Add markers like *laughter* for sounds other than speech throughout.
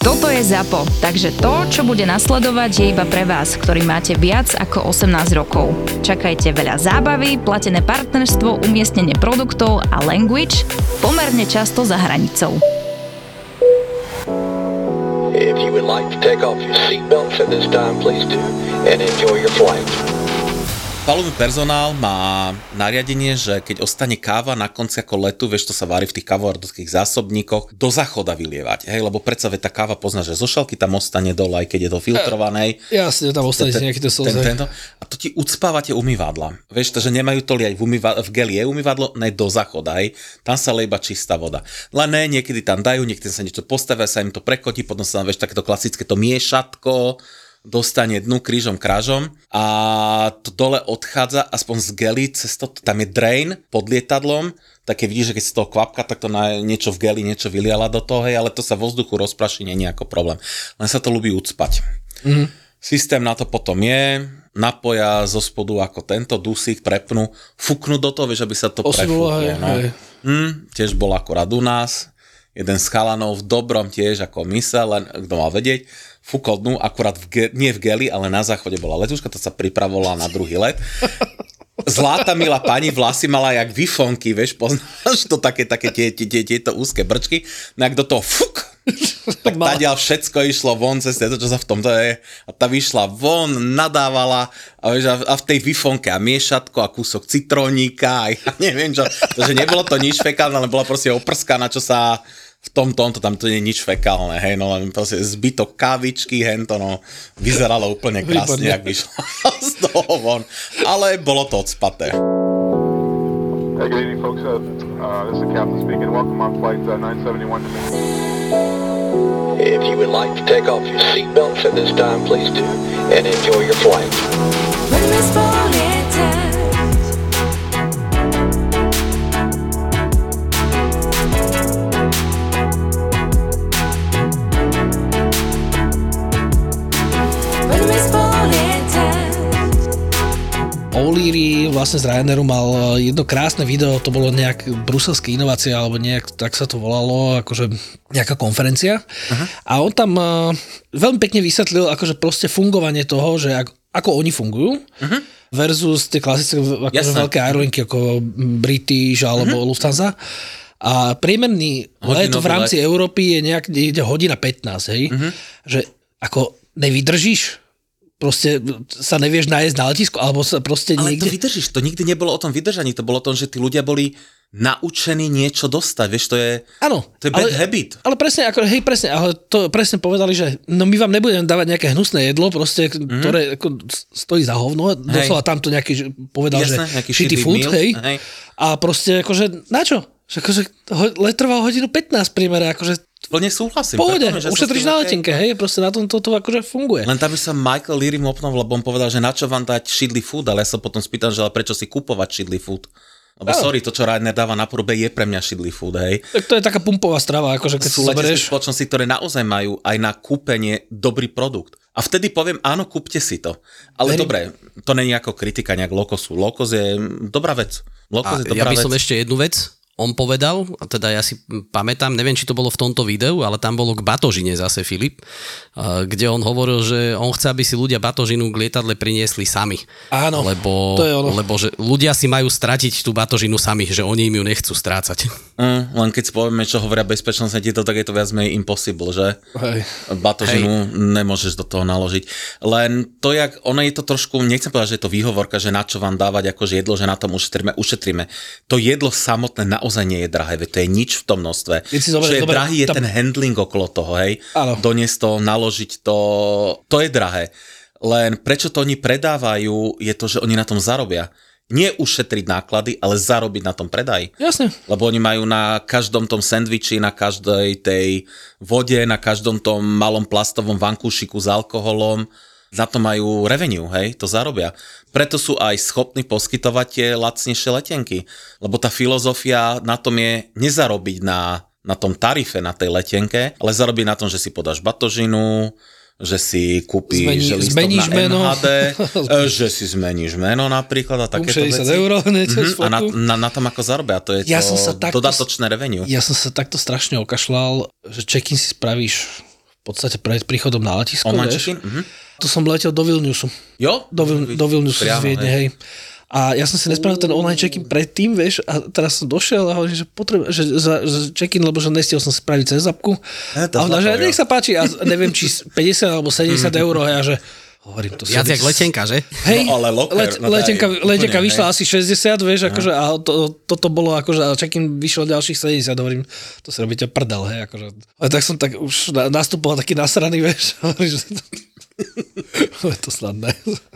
Toto je ZAPO, takže to, čo bude nasledovať, je iba pre vás, ktorý máte viac ako 18 rokov. Čakajte veľa zábavy, platené partnerstvo, umiestnenie produktov a language pomerne často za hranicou. If you would like to take off your seatbelts at this time, please do, and enjoy your flight. Palový personál má nariadenie, že keď ostane káva na konci ako letu, vieš, to sa varí v tých kávovardovských zásobníkoch, do záchoda vylievať, hej, lebo predsa tá káva pozná, že zo šalky tam ostane dole, aj keď je to filtrované. Ja, jasne, tam ostane nejaký ten A to ti ucpávate umývadla. Vieš, to, že nemajú to aj v, umýva, v geli je umývadlo, ne do záchoda, hej. Tam sa lejba čistá voda. Len ne, niekedy tam dajú, niekedy sa niečo postavia, sa im to prekotí, potom sa tam, vieš, takéto klasické to miešatko, dostane dnu krížom krážom a to dole odchádza aspoň z gely cez to, tam je drain pod lietadlom, tak keď vidíš, že keď si toho kvapka, tak to na niečo v geli, niečo vyliala do toho, hej, ale to sa vo vzduchu rozpraší, nie je ako problém. Len sa to ľubí ucpať. Mm-hmm. Systém na to potom je, napoja zo spodu ako tento dusík, prepnú, fúknú do toho, vieš, aby sa to prefúklo. No. Hm, tiež bol akorát u nás, jeden z chalanov v dobrom tiež ako mysel, len kto mal vedieť, fúkol dnu, akurát v ge- nie v geli, ale na záchode bola letuška, to sa pripravovala na druhý let. Zláta milá pani vlasy mala jak vifonky, vieš, poznáš to také, také tie, tie, tie, tieto úzke brčky, no ak do toho fuk, *laughs* tak tadiaľ všetko išlo von cez to, čo sa v tomto je. A tá vyšla von, nadávala a, vieš, a, v tej vifonke a miešatko a kúsok citrónika a ja neviem čo, to, že nebolo to nič fekálne, ale bola proste oprskaná, čo sa v tom tomto tam to nie je nič fekálne, hej, no len proste zbytok kávičky, hento, no, vyzeralo úplne krásne, ak vyšlo *laughs* z toho von, ale bolo to odspaté. Hey, good evening, folks. Uh, uh, this is the captain speaking. Welcome on flight uh, 971 If you would like to take off your seatbelts at this time, please do, and enjoy your flight. O'Leary vlastne z Ryanairu mal eh, jedno krásne video, to bolo nejak bruselské inovácie, alebo nejak tak sa to volalo, akože nejaká konferencia. Uh-huh. A on tam uh, veľmi pekne vysvetlil akože proste fungovanie toho, že ako, ako oni fungujú. Uh-huh versus tie klasické akože veľké aerolinky ako British alebo uh-huh. Lufthansa. A priemerný let v rámci let. Európy je nejak ide hodina 15, hej? Uh-huh. Že ako nevydržíš proste sa nevieš nájsť na letisku, alebo sa proste Ale niekde... to vydržíš, to nikdy nebolo o tom vydržaní, to bolo o tom, že tí ľudia boli naučení niečo dostať, vieš, to je, ano, to je bad ale, habit. Ale presne, ako, hej, presne, ale to presne povedali, že no my vám nebudeme dávať nejaké hnusné jedlo, proste, mm-hmm. ktoré ako, stojí za hovno, hej. doslova tamto nejaký, povedal, Jasne, že nejaký shitty food, meal, hej, hej, a proste, akože, na čo? Že akože let trval hodinu 15 priemere, akože Plne súhlasím. Pohode, ušetríš na letenke, hej, proste na tom toto akože funguje. Len tam by sa Michael Leary mopnul, lebo on povedal, že na čo vám dať shidly food, ale ja sa potom spýtam, že ale prečo si kupovať shidly food? Lebo no. sorry, to, čo Ryanair dáva na prúbe, je pre mňa shidly food, hej. Tak to je taká pumpová strava, akože keď Sú letecké spoločnosti, ktoré naozaj majú aj na kúpenie dobrý produkt. A vtedy poviem, áno, kúpte si to. Ale Verím. dobre, to není ako kritika nejak Lokosu. Lokos je dobrá vec. Lokos a je dobrá ja by vec. som ešte jednu vec on povedal, a teda ja si pamätám, neviem, či to bolo v tomto videu, ale tam bolo k batožine zase Filip, kde on hovoril, že on chce, aby si ľudia batožinu k lietadle priniesli sami. Áno, lebo, to je ono. Lebo že ľudia si majú stratiť tú batožinu sami, že oni im ju nechcú strácať. Mm, len keď si povieme, čo hovoria bezpečnostne to, tak je to viac menej impossible, že? Hej. Batožinu Hej. nemôžeš do toho naložiť. Len to, jak, ono je to trošku, nechcem povedať, že je to výhovorka, že na čo vám dávať akože jedlo, že na tom ušetríme, ušetríme. To jedlo samotné naozaj naozaj nie je drahé, veď to je nič v tom množstve. Si zober, Čo je zober, drahý, je tam... ten handling okolo toho, hej. Áno. Doniesť to, naložiť to, to je drahé. Len prečo to oni predávajú, je to, že oni na tom zarobia nie ušetriť náklady, ale zarobiť na tom predaji. Jasne. Lebo oni majú na každom tom sendviči, na každej tej vode, na každom tom malom plastovom vankúšiku s alkoholom, za to majú revenue, hej, to zarobia. Preto sú aj schopní poskytovať tie lacnejšie letenky, lebo tá filozofia na tom je nezarobiť na, na tom tarife, na tej letenke, ale zarobiť na tom, že si podáš batožinu, že si kúpiš Zmení, že zmeníš na meno. MHD, *laughs* že si zmeníš meno napríklad a takéto veci. eur mm-hmm, a na, na, na tom ako zarobia, to je ja to som sa takto, dodatočné revenue. Ja som sa takto strašne okašľal, že check-in si spravíš v podstate pred príchodom na letisko, Online vieš. Mhm. To som letel do Vilniusu. Jo? Do, Vil, do Vilniusu z Priamo, Viedne, hej. A ja som si nespravil ten online check-in predtým, vieš, a teraz som došiel a hovorím, že potrebujem, že, za, že check-in, lebo že nestiel som spraviť cez zapku. E, a ona, že nech sa páči, a neviem, či 50 *laughs* alebo 70 eur, a ja, že hovorím to Viac jak letenka, že? Hej, No, ale locker, let, no letenka, daj, letenka úplne, vyšla hej. asi 60, vieš, akože, a to, toto bolo akože, a check-in vyšiel ďalších 70, hovorím, to si robíte prdel, hej, akože. Ale tak som tak už na- nastupoval taký nasraný, vieš, *laughs* hovorím, že to, *laughs* je to snadné.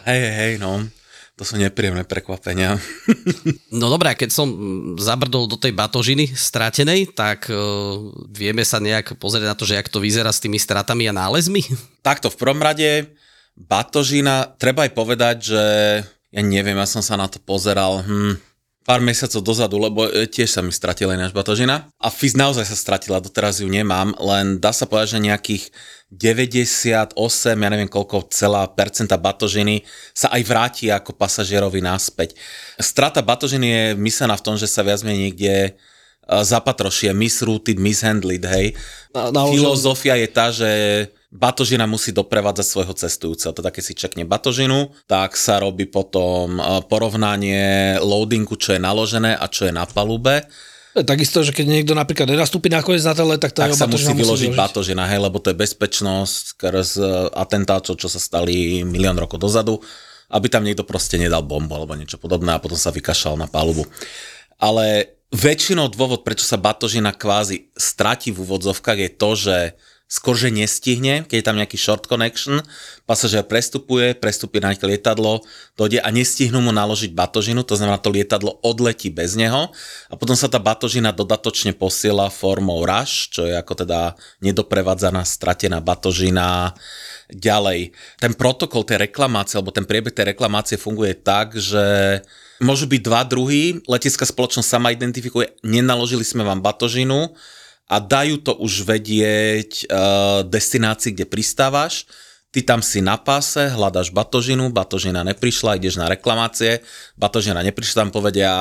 Hej, hej, hej, no. To sú nepríjemné prekvapenia. *laughs* No dobré, keď som zabrdol do tej batožiny stratenej, tak uh, vieme sa nejak pozrieť na to, že jak to vyzerá s tými stratami a nálezmi? Takto v prvom rade, batožina, treba aj povedať, že ja neviem, ja som sa na to pozeral hm, pár mesiacov dozadu, lebo e, tiež sa mi stratila ináč batožina. A FIS naozaj sa stratila, doteraz ju nemám, len dá sa povedať, že nejakých 98, ja neviem koľko, celá percenta batožiny sa aj vráti ako pasažierovi naspäť. Strata batožiny je myslená v tom, že sa viac menej niekde e, zapatrošie, misrooted, mishandled, hej. Na- naložil- Filozofia je tá, že batožina musí doprevádzať svojho cestujúceho. Teda keď si čekne batožinu, tak sa robí potom e, porovnanie loadingu, čo je naložené a čo je na palube. To Takisto, že keď niekto napríklad nenastúpi nakoniec na ten let, tak tá Tak sa musí vyložiť batožina, hej, lebo to je bezpečnosť skrz e, atentátov, čo sa stali milión rokov dozadu, aby tam niekto proste nedal bombu alebo niečo podobné a potom sa vykašal na palubu. Ale väčšinou dôvod, prečo sa batožina kvázi stratí v úvodzovkách je to, že skôr, že nestihne, keď je tam nejaký short connection, pasažier prestupuje, prestupí na lietadlo, dojde a nestihnú mu naložiť batožinu, to znamená, to lietadlo odletí bez neho a potom sa tá batožina dodatočne posiela formou rush, čo je ako teda nedoprevádzaná, stratená batožina, ďalej. Ten protokol tej reklamácie, alebo ten priebeh tej reklamácie funguje tak, že môžu byť dva druhy, letecká spoločnosť sama identifikuje, nenaložili sme vám batožinu, a dajú to už vedieť uh, destinácii, kde pristávaš. Ty tam si na páse, hľadaš batožinu, batožina neprišla, ideš na reklamácie, batožina neprišla, tam povedia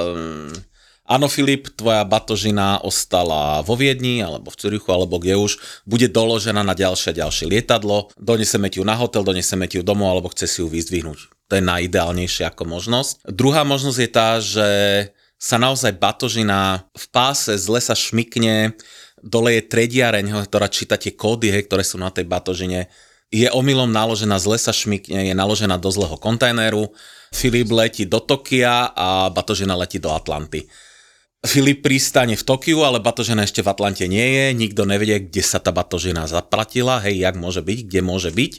mm, áno Filip, tvoja batožina ostala vo Viedni, alebo v Curichu, alebo kde už, bude doložená na ďalšie ďalšie lietadlo, doneseme ti ju na hotel, doneseme ti ju domov, alebo chce si ju vyzdvihnúť. To je najideálnejšia ako možnosť. Druhá možnosť je tá, že sa naozaj batožina v páse zle sa šmikne, dole je trediareň, ktorá číta tie kódy, hej, ktoré sú na tej batožine. Je omylom naložená, zle sa šmikne, je naložená do zlého kontajneru. Filip letí do Tokia a batožina letí do Atlanty. Filip pristane v Tokiu, ale batožina ešte v Atlante nie je, nikto nevie, kde sa tá batožina zaplatila, hej, jak môže byť, kde môže byť.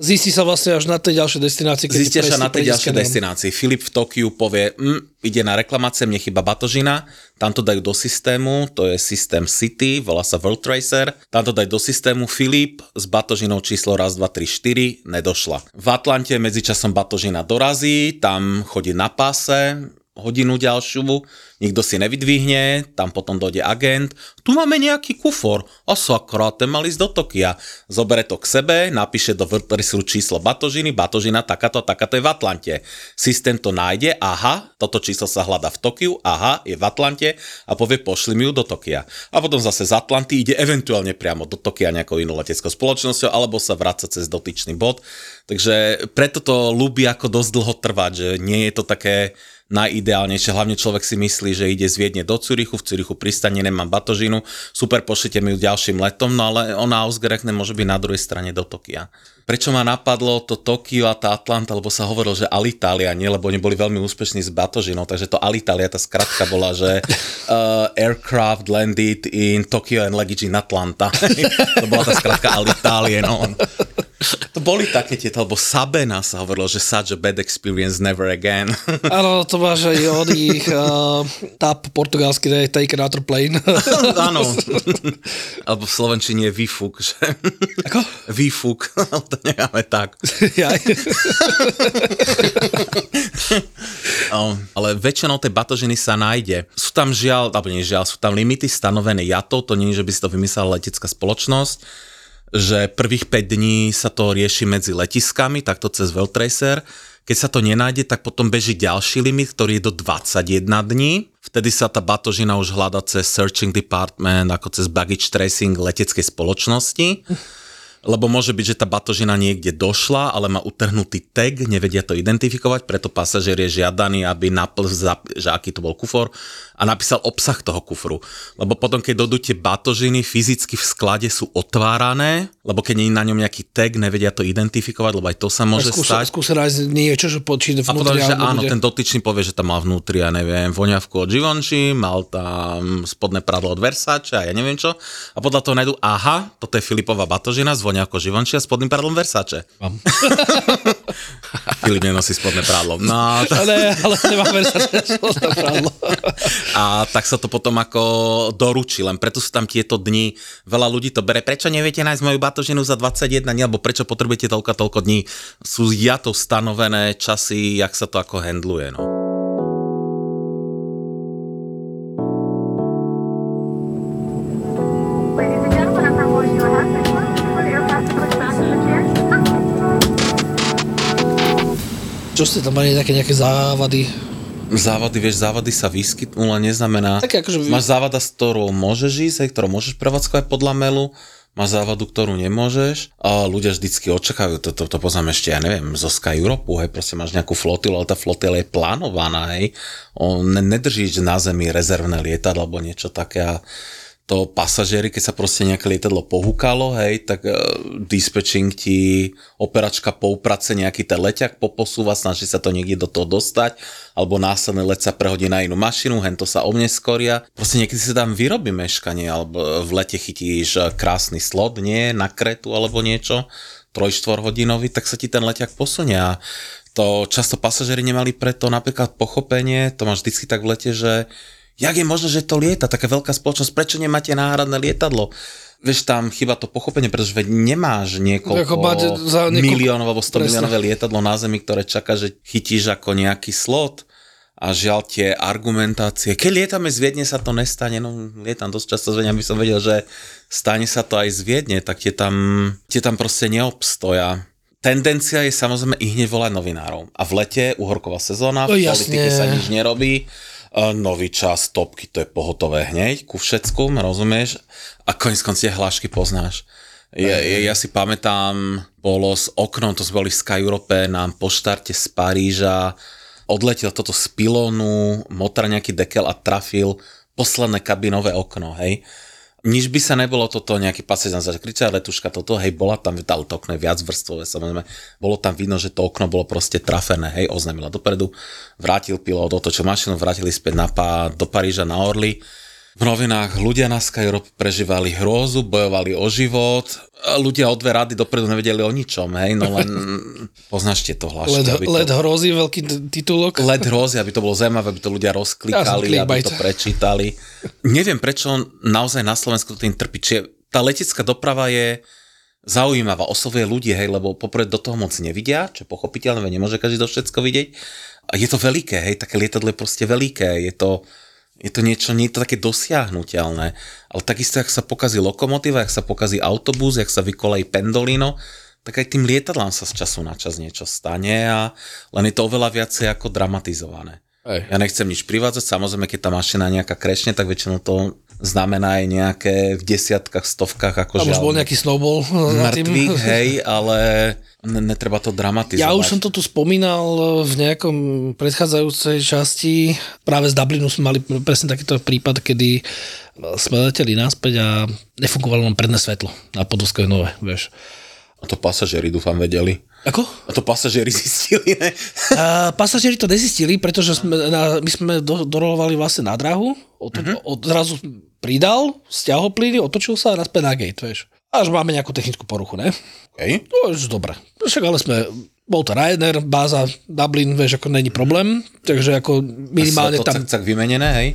Zistí sa vlastne až na tej ďalšej destinácii. keď presne sa na tej ďalšej destinácii. Filip v Tokiu povie, mm, ide na reklamácie, mne chyba batožina, tam to dajú do systému, to je systém City, volá sa World Tracer, tam to dajú do systému, Filip s batožinou číslo raz, dva, tri, štyri, nedošla. V Atlante medzičasom batožina dorazí, tam chodí na páse, hodinu ďalšiu, nikto si nevydvihne, tam potom dojde agent, tu máme nejaký kufor, a sakra, ten mal ísť do Tokia. Zobere to k sebe, napíše do WordPressu číslo batožiny, batožina takáto, takáto je v Atlante. Systém to nájde, aha, toto číslo sa hľadá v Tokiu, aha, je v Atlante a povie, pošli mi ju do Tokia. A potom zase z Atlanty ide eventuálne priamo do Tokia nejakou inou leteckou spoločnosťou, alebo sa vráca cez dotyčný bod. Takže preto to ľúbi ako dosť dlho trvať, že nie je to také najideálnejšie. Hlavne človek si myslí, že ide z Viedne do Cürichu, v Cürichu pristane, nemám batožinu, super, pošlite mi ju ďalším letom, no ale ona ausgerekne môže byť na druhej strane do Tokia. Prečo ma napadlo to Tokio a tá Atlanta, lebo sa hovorilo, že Alitalia, nie, lebo oni boli veľmi úspešní s batožinou, takže to Alitalia, tá skratka bola, že uh, *laughs* aircraft landed in Tokyo and luggage in Atlanta. *laughs* to bola tá skratka Alitalia, no. To boli také tieto, alebo Sabena sa hovorilo, že such a bad experience never again. *laughs* Áno, to máš aj od nich uh, *laughs* tap portugalský, ne, take another plane. *laughs* Áno. Alebo v Slovenčine je výfuk, že? Ako? Výfuk, to necháme tak. No, ale väčšinou tej batožiny sa nájde. Sú tam žiaľ, alebo nie žiaľ, sú tam limity stanovené jatov, to nie je, že by si to vymyslela letecká spoločnosť, že prvých 5 dní sa to rieši medzi letiskami, takto cez World Tracer. Keď sa to nenájde, tak potom beží ďalší limit, ktorý je do 21 dní. Vtedy sa tá batožina už hľada cez searching department, ako cez baggage tracing leteckej spoločnosti lebo môže byť, že tá batožina niekde došla, ale má utrhnutý tag, nevedia to identifikovať, preto pasažier je žiadaný, aby napl, že aký to bol kufor a napísal obsah toho kufru. Lebo potom, keď dodú tie batožiny, fyzicky v sklade sú otvárané, lebo keď nie je na ňom nejaký tag, nevedia to identifikovať, lebo aj to sa môže skúsa, stať. Skúsa nájsť niečo, že počí vnútri. A potom, že áno, bude... ten dotyčný povie, že tam mal vnútri, ja neviem, voňavku od Givenchy, mal tam spodné pradlo od Versace a ja neviem čo. A podľa toho nájdu, aha, toto je Filipová batožina s voňavkou Givenchy a spodným pradlom Versace. *laughs* Filip nenosí spodné prádlo. No, to... ale, ale nemá Versace spodné prádlo. A tak sa to potom ako doručí, len preto sú tam tieto dni. Veľa ľudí to bere. Prečo neviete nájsť moju batožinu za 21 dní, alebo prečo potrebujete toľko toľko dní? Sú ja to stanovené časy, jak sa to ako handluje. No. Čo ste tam mali také nejaké závady? Závady, vieš, závady sa vyskytnú, ale neznamená... Tak akože... Máš závada, s ktorou môžeš ísť, aj ktorou môžeš prevádzkovať podľa mailu, máš závadu, ktorú nemôžeš. A ľudia vždycky očakávajú, to, to, to poznám ešte, ja neviem, zo Sky Europe, hej, proste máš nejakú flotilu, ale tá flotila je plánovaná, hej, on nedrží na zemi rezervné lietadlo alebo niečo také a to pasažieri, keď sa proste nejaké lietadlo pohúkalo, hej, tak uh, dispatching ti operačka pouprace nejaký ten leťak poposúva, snaží sa to niekde do toho dostať, alebo následný let sa prehodí na inú mašinu, hen to sa omneskoria. Proste niekedy sa tam vyrobí meškanie, alebo v lete chytíš e, krásny slot, nie, na kretu alebo niečo, troj hodinový, tak sa ti ten leťak posunie a to často pasažieri nemali preto napríklad pochopenie, to máš vždycky tak v lete, že Jak je možné, že to lieta, taká veľká spoločnosť, prečo nemáte náhradné lietadlo? Vieš, tam chyba to pochopenie, pretože veď nemáš niekoľko za niekoľko... miliónov alebo 100 Presne. miliónové lietadlo na Zemi, ktoré čaká, že chytíš ako nejaký slot a žiaľ tie argumentácie. Keď lietame z Viedne sa to nestane, no lietam dosť často z Viedne, aby som vedel, že stane sa to aj z Viedne, tak tie tam, tie tam proste neobstoja. Tendencia je samozrejme i hneď volať novinárov. A v lete, uhorková sezóna, v no, politike sa nič nerobí nový čas, topky, to je pohotové hneď ku všetkom, rozumieš? A koniec konci tie hlášky poznáš. Ja, ja, ja si pamätám, bolo s oknom, to sme boli v Sky Europe, nám po štarte z Paríža, odletel toto z pilónu, motor nejaký dekel a trafil posledné kabinové okno, hej nič by sa nebolo toto nejaký pasažier na kričať letuška toto, hej, bola tam, tá, to okno viac vrstvové, samozrejme, bolo tam vidno, že to okno bolo proste trafené, hej, oznámila dopredu, vrátil pilot, otočil mašinu, vrátili späť na pá, do Paríža na Orly, v novinách ľudia na Skyrope prežívali hrôzu, bojovali o život, ľudia o dve rady dopredu nevedeli o ničom, hej, no len poznáš tieto hlášky. Led, to... led hrôzy, veľký titulok. Led hrôzy, aby to bolo zaujímavé, aby to ľudia rozklikali, ja aby to prečítali. Neviem, prečo naozaj na Slovensku tým trpí. Čiže tá letecká doprava je zaujímavá, oslovuje ľudí, hej, lebo poprvé do toho moc nevidia, čo pochopiteľné, nemôže každý do všetko vidieť. Je to veľké, hej, také lietadlo je proste veľké, je to je to niečo, nie je to také dosiahnutelné. Ale takisto, ak sa pokazí lokomotíva, ak sa pokazí autobus, ak sa vykolají pendolino, tak aj tým lietadlám sa z času na čas niečo stane a len je to oveľa viacej ako dramatizované. Ej. Ja nechcem nič privádzať, samozrejme, keď tá mašina nejaká krešne, tak väčšinou to znamená aj nejaké v desiatkách, stovkách, ako žiaľ. už bol nejaký snowball. *laughs* Mŕtvych, hej, ale netreba to dramatizovať. Ja už som to tu spomínal v nejakom predchádzajúcej časti. Práve z Dublinu sme mali presne takýto prípad, kedy sme leteli naspäť a nefungovalo nám predné svetlo na Podolskej nové, vieš. A to pasažieri dúfam vedeli. Ako? A to pasažieri *laughs* zistili, ne? A, pasažieri to nezistili, pretože sme, na, my sme do, dorolovali vlastne na drahu, od, uh-huh. od, zrazu pridal, stiahol plyny, otočil sa a naspäť na gate, vieš. Až máme nejakú technickú poruchu, ne? Okay. No, už dobre. Však ale sme bol to Ryanair, báza Dublin, vieš, ako není problém, takže ako minimálne to tam... cak vymenené, hej?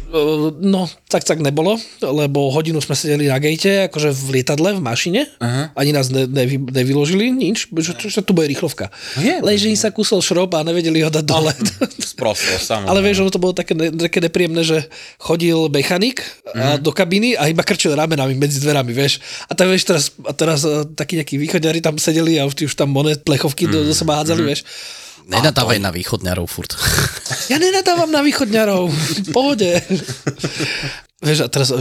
No, tak cak nebolo, lebo hodinu sme sedeli na gate, akože v lietadle, v mašine, uh-huh. ani nás ne, nevy, nevyložili nič, že, že, tu bude rýchlovka. No je, Leží sa kusol šrob a nevedeli ho dať dole. *laughs* Sprosto, samozrejme. Ale vieš, ono to bolo také, také nepríjemné, že chodil mechanik uh-huh. do kabiny a iba krčil ramenami medzi dverami, vieš. A tak vieš, teraz, a teraz takí nejakí východňari tam sedeli a už, už tam monet plechovky uh-huh. do, do seba hádzali, mm-hmm. vieš. Nenadávaj na východňarov furt. Ja nenadávam na východňarov, v pohode. *laughs* Vieš, a teraz,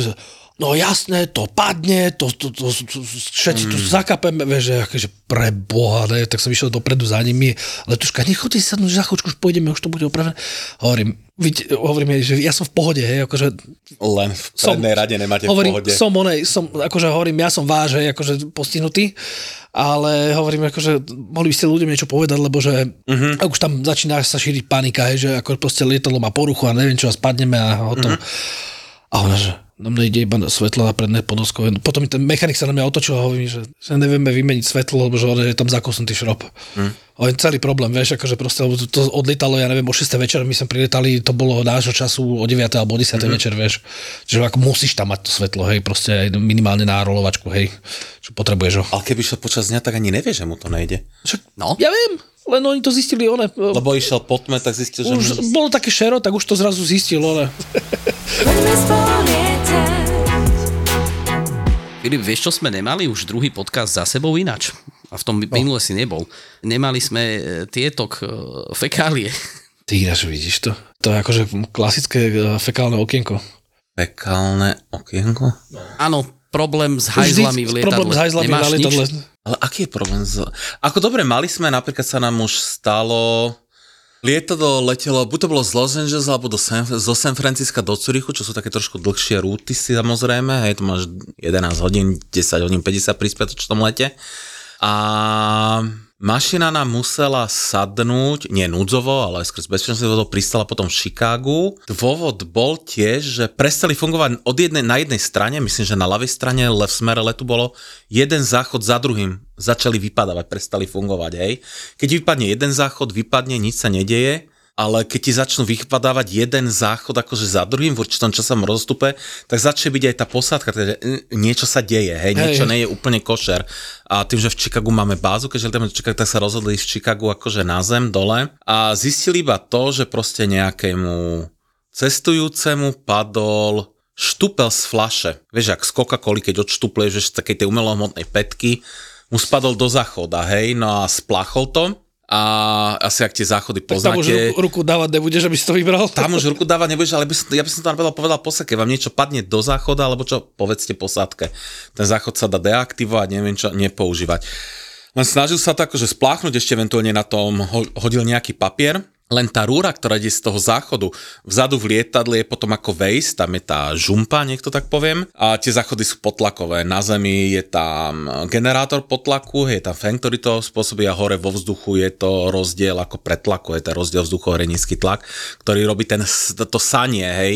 no jasné, to padne, to, to, to, to všetci tu zakapeme, vieš, že akože pre Boha, ne, tak som išiel dopredu za nimi, ale tuška, nechodí sa, no, za už pôjdeme, už to bude opravené. Hovorím, vidí, hovorím jej, že ja som v pohode, hej, akože Len v prednej rade nemáte hovorím, v pohode. som onej, som, akože hovorím, ja som váž, hej, akože postihnutý, ale hovorím, akože mohli by ste ľuďom niečo povedať, lebo že Mhm. uh-huh. už tam začína sa šíriť panika, hej, že ako proste lietadlo má poruchu a neviem čo a spadneme a hotovo. Mhm. Uh-huh. A ona, že na mne ide iba svetlo na predné podoskové. Potom mi ten mechanik sa na mňa otočil a hovorí, že, že nevieme vymeniť svetlo, lebo že je tam zakosnutý šrob. Mhm. Mm. Uh-huh. celý problém, vieš, akože proste, to, odlietalo, ja neviem, o 6. večer, my sme priletali, to bolo nášho času o 9. alebo o 10. Mm-hmm. večer, vieš. Čiže ako musíš tam mať to svetlo, hej, proste aj minimálne na rolovačku, hej, čo potrebuješ ho. Ale keby šiel počas dňa, tak ani nevie, že mu to nejde. Však, No. Ja viem, len oni to zistili, one, Lebo išiel po tme, tak zistil, že... už bolo také šero, tak už to zrazu zistil, lietať. Filip, vieš, čo sme nemali? Už druhý podcast za sebou inač. A v tom minule si nebol. Nemali sme e, tieto e, fekálie. Ty ináč vidíš to. To je akože klasické e, fekálne okienko. Fekálne okienko? Áno, problém s hajzlami v lietadle. Problém s hajzlami na lietadle. Ale aký je problém s... Ako dobre, mali sme, napríklad sa nám už stalo... Lietadlo letelo, buď to bolo z Los Angeles, alebo do San, zo San Francisca do Zurichu, čo sú také trošku dlhšie rúty si samozrejme, hej, to máš 11 hodín, 10 hodín 50 pri spätočnom lete. A mašina nám musela sadnúť, nie núdzovo, ale skrz bezpečnostný dôvod pristala potom v Chicagu. Dôvod bol tiež, že prestali fungovať od jednej, na jednej strane, myslím, že na ľavej strane, le v smere letu bolo jeden záchod za druhým. Začali vypadávať, prestali fungovať, hej. Keď vypadne jeden záchod, vypadne, nič sa nedeje, ale keď ti začnú vypadávať jeden záchod akože za druhým v určitom časovom rozostupe, tak začne byť aj tá posádka, teda mm, niečo sa deje, hej, niečo nie je úplne košer. A tým, že v Chicagu máme bázu, keďže letáme do Chicago, tak sa rozhodli z Chicagu akože na zem dole a zistili iba to, že proste nejakému cestujúcemu padol štupel z flaše. Vieš, ak z Coca-Coly, keď odštupleš vieš, z takej tej umelohmotnej petky, mu spadol do záchoda, hej, no a splachol to. A asi ak tie záchody Tak tam už poznáte, ruku, ruku dávať nebudeš, aby si to vybral. tam už ruku dávať nebudeš, ale by som, ja by som to napríklad povedal posádke, vám niečo padne do záchoda, alebo čo, povedzte posádke. Ten záchod sa dá deaktivovať, neviem čo, nepoužívať. Len snažil sa to akože spláchnuť, ešte eventuálne na tom ho- hodil nejaký papier, len tá rúra, ktorá ide z toho záchodu, vzadu v lietadle je potom ako vejs, tam je tá žumpa, nech to tak poviem, a tie záchody sú potlakové. Na zemi je tam generátor potlaku, je tam fan, ktorý to spôsobí a hore vo vzduchu je to rozdiel ako pretlaku, je ten rozdiel vzduchu hore nízky tlak, ktorý robí ten, to sanie, hej.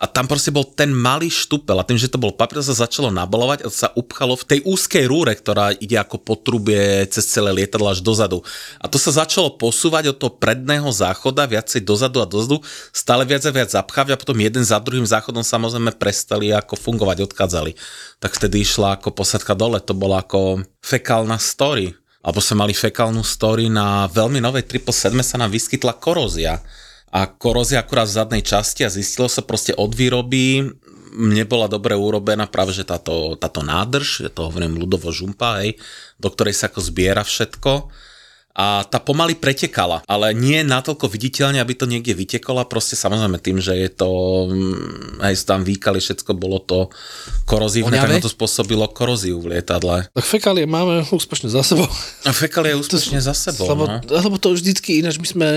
A tam proste bol ten malý štupel a tým, že to bol papier, sa začalo nabalovať a sa upchalo v tej úzkej rúre, ktorá ide ako po trubie cez celé lietadlo až dozadu. A to sa začalo posúvať od toho predného záchoda viacej dozadu a dozadu, stále viac a viac zapchávať a potom jeden za druhým záchodom samozrejme prestali ako fungovať, odchádzali. Tak vtedy išla ako posadka dole, to bola ako fekálna story. Alebo sme mali fekálnu story na veľmi novej 777 sa nám vyskytla korózia a korózia akurát v zadnej časti a zistilo sa proste od výroby nebola dobre urobená práve, že táto, táto nádrž, ja to hovorím ľudovo žumpa, hej, do ktorej sa ako zbiera všetko a tá pomaly pretekala, ale nie natoľko viditeľne, aby to niekde vytekalo a proste samozrejme tým, že je to, mm, aj tam výkali, všetko bolo to korozívne, tak Voňavé? nám to spôsobilo koróziu v lietadle. Tak fekálie máme úspešne za sebou. A fekali je úspešne za sebou, Lebo, no. lebo to vždycky ináč my sme,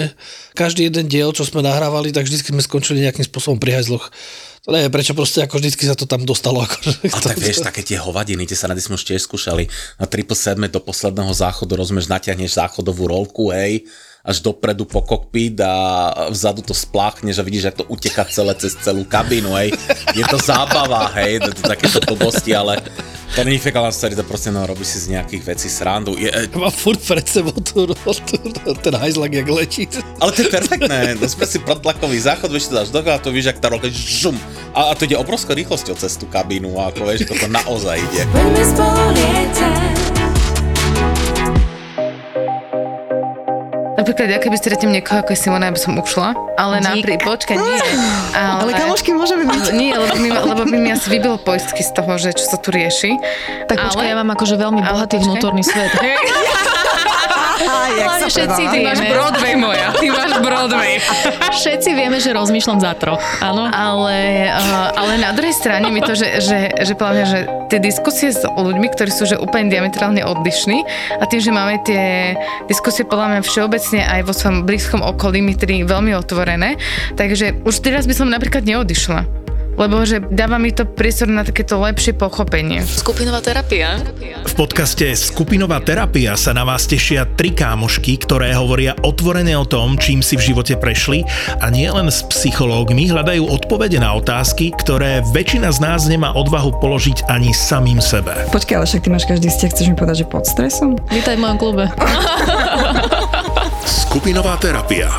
každý jeden diel, čo sme nahrávali, tak vždycky sme skončili nejakým spôsobom pri hajzloch. To neviem, prečo proste ako vždycky sa to tam dostalo. Akože, A tak vieš, také tie hovadiny, tie sa na sme už tiež skúšali. Na 777 do posledného záchodu, rozumieš, natiahneš záchodovú rolku, hej, až dopredu po kokpit a vzadu to spláchneš a vidíš, ako to uteká celé cez celú kabínu, hej. Je to zábava, hej, to, to takéto blbosti, ale to není fekálna story, to proste no, robí si z nejakých vecí srandu. Je, e, Mám furt pred sebou tú, tú, ten hajzlak, jak letí. ale to je perfektné, no sme si protlakový záchod, vieš, to dáš do a to víš, ak tá rolka žum. A, a to ide obrovskou rýchlosťou cez tú kabínu, a ako vieš, toto naozaj ide. Poďme spolu lietať. Napríklad, ja keby stretnem niekoho ako je Simona, ja by som ušla, ale napríklad, počkaj, nie. *laughs* Ale, Ale kamošky môžeme byť. Ale Nie, lebo by, ma, lebo by mi asi vybilo poistky z toho, že čo sa tu rieši. Tak počkaj, ja mám akože veľmi Ale bohatý počkaj. vnútorný svet. *laughs* *laughs* Hlavne všetci Ty máš vieme, Broadway moja, ty máš Broadway. všetci vieme, že rozmýšľam za troch, áno. Ale, uh, ale na druhej strane mi to, že, že, že mňa, že tie diskusie s ľuďmi, ktorí sú že úplne diametrálne odlišní a tým, že máme tie diskusie podľa mňa všeobecne aj vo svojom blízkom okolí my tri veľmi otvorené, takže už teraz by som napríklad neodišla. Lebo že dáva mi to priestor na takéto lepšie pochopenie. Skupinová terapia. V podcaste Skupinová terapia sa na vás tešia tri kámošky, ktoré hovoria otvorene o tom, čím si v živote prešli a nie len s psychológmi hľadajú odpovede na otázky, ktoré väčšina z nás nemá odvahu položiť ani samým sebe. Počkaj, ale však ty máš každý vzťah, chceš mi povedať, že pod stresom? Vítaj v mojom klube. Skupinová terapia.